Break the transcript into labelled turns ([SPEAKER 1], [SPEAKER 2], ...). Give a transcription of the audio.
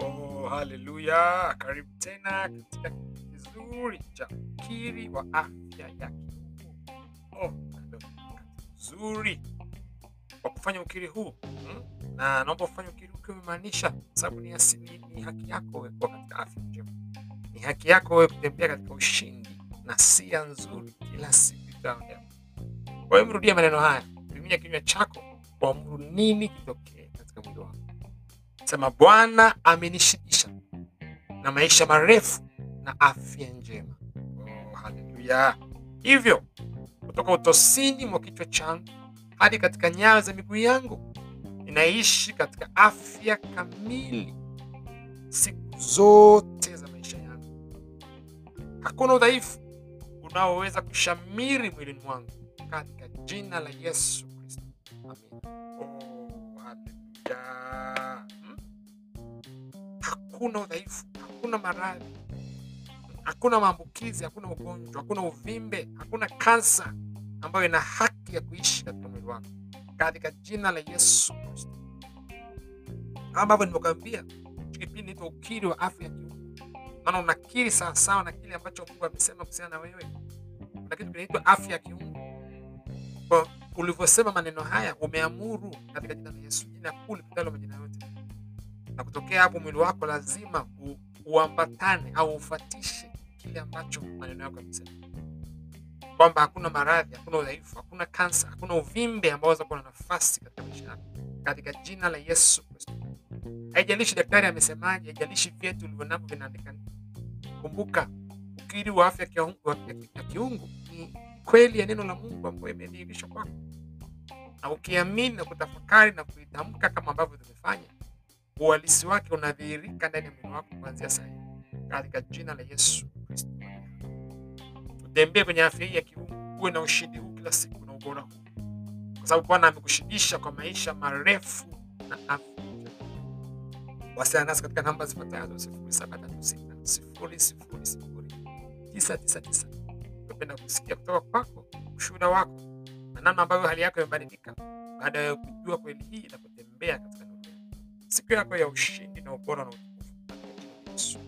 [SPEAKER 1] Oh, haleluya! Karibu tena katika kizuri cha ukiri wa afya ya kiungu. Oh, wa kufanya ukiri huu hmm? na naomba ufanye ukiri ukiwa umemaanisha, sababu ni, ni haki yako wewe kuwa katika afya njema, ni haki yako wewe kutembea katika ushindi na sia nzuri kila siku. Kwa hiyo mrudia maneno haya, tumia kinywa chako kuamuru nini kitokee katika mwili wako. Sema, Bwana amenishibisha na maisha marefu na afya njema. Oh, haleluya! Hivyo kutoka utosini mwa kichwa changu hadi katika nyayo za miguu yangu ninaishi katika afya kamili siku zote za maisha yangu. Hakuna udhaifu unaoweza kushamiri mwilini mwangu katika jina la Yesu haleluya! Hmm? Hakuna udhaifu, hakuna maradhi, hakuna maambukizi, hakuna ugonjwa, hakuna uvimbe, hakuna kansa ambayo ina haki ya kuishi katika mwili wako katika jina la Yesu Kristo. Kama ambavyo nimekuambia, kipindi nita ukiri wa afya ya kiungu, maana unakiri sawasawa na kile ambacho Mungu amesema kuhusiana na wewe. Kuna kitu kinaitwa afya ya kiungu. Ulivyosema maneno haya, umeamuru katika jina la Yesu, jina kuu lipitalo majina yote, na kutokea hapo mwili wako lazima u, uambatane au ufatishe kile ambacho maneno yako yamesema kwamba hakuna maradhi, hakuna udhaifu, hakuna kansa, hakuna uvimbe ambao unaweza kuwa na nafasi katika maisha yako, katika jina la Yesu Kristo. Haijalishi daktari amesemaje, haijalishi vyetu ulivyonavyo navyo. Kumbuka, ukiri wa afya ya kiungu ni kweli ya neno la Mungu ambayo imedhihirishwa kwako, na ukiamini na kutafakari na kuitamka kama ambavyo tumefanya, uhalisi wake unadhihirika ndani ya mwili wako kuanzia sasa katika jina la Yesu Kristo utembee kwenye afya hii ya kiungu, uwe na ushindi huu kila siku na ubora huu, kwa sababu Bwana amekushindisha kwa maisha marefu na afya. Wasiliana nasi katika namba zifuatazo: sifuri saba tatu sita sifuri sifuri sifuri tisa tisa tisa. Tungependa kusikia kutoka kwako ushuhuda wako na namna ambavyo hali yako imebadilika baada ya kujua kweli hii na kutembea katika nuru. Siku yako ya ushindi na ubora na utukufu.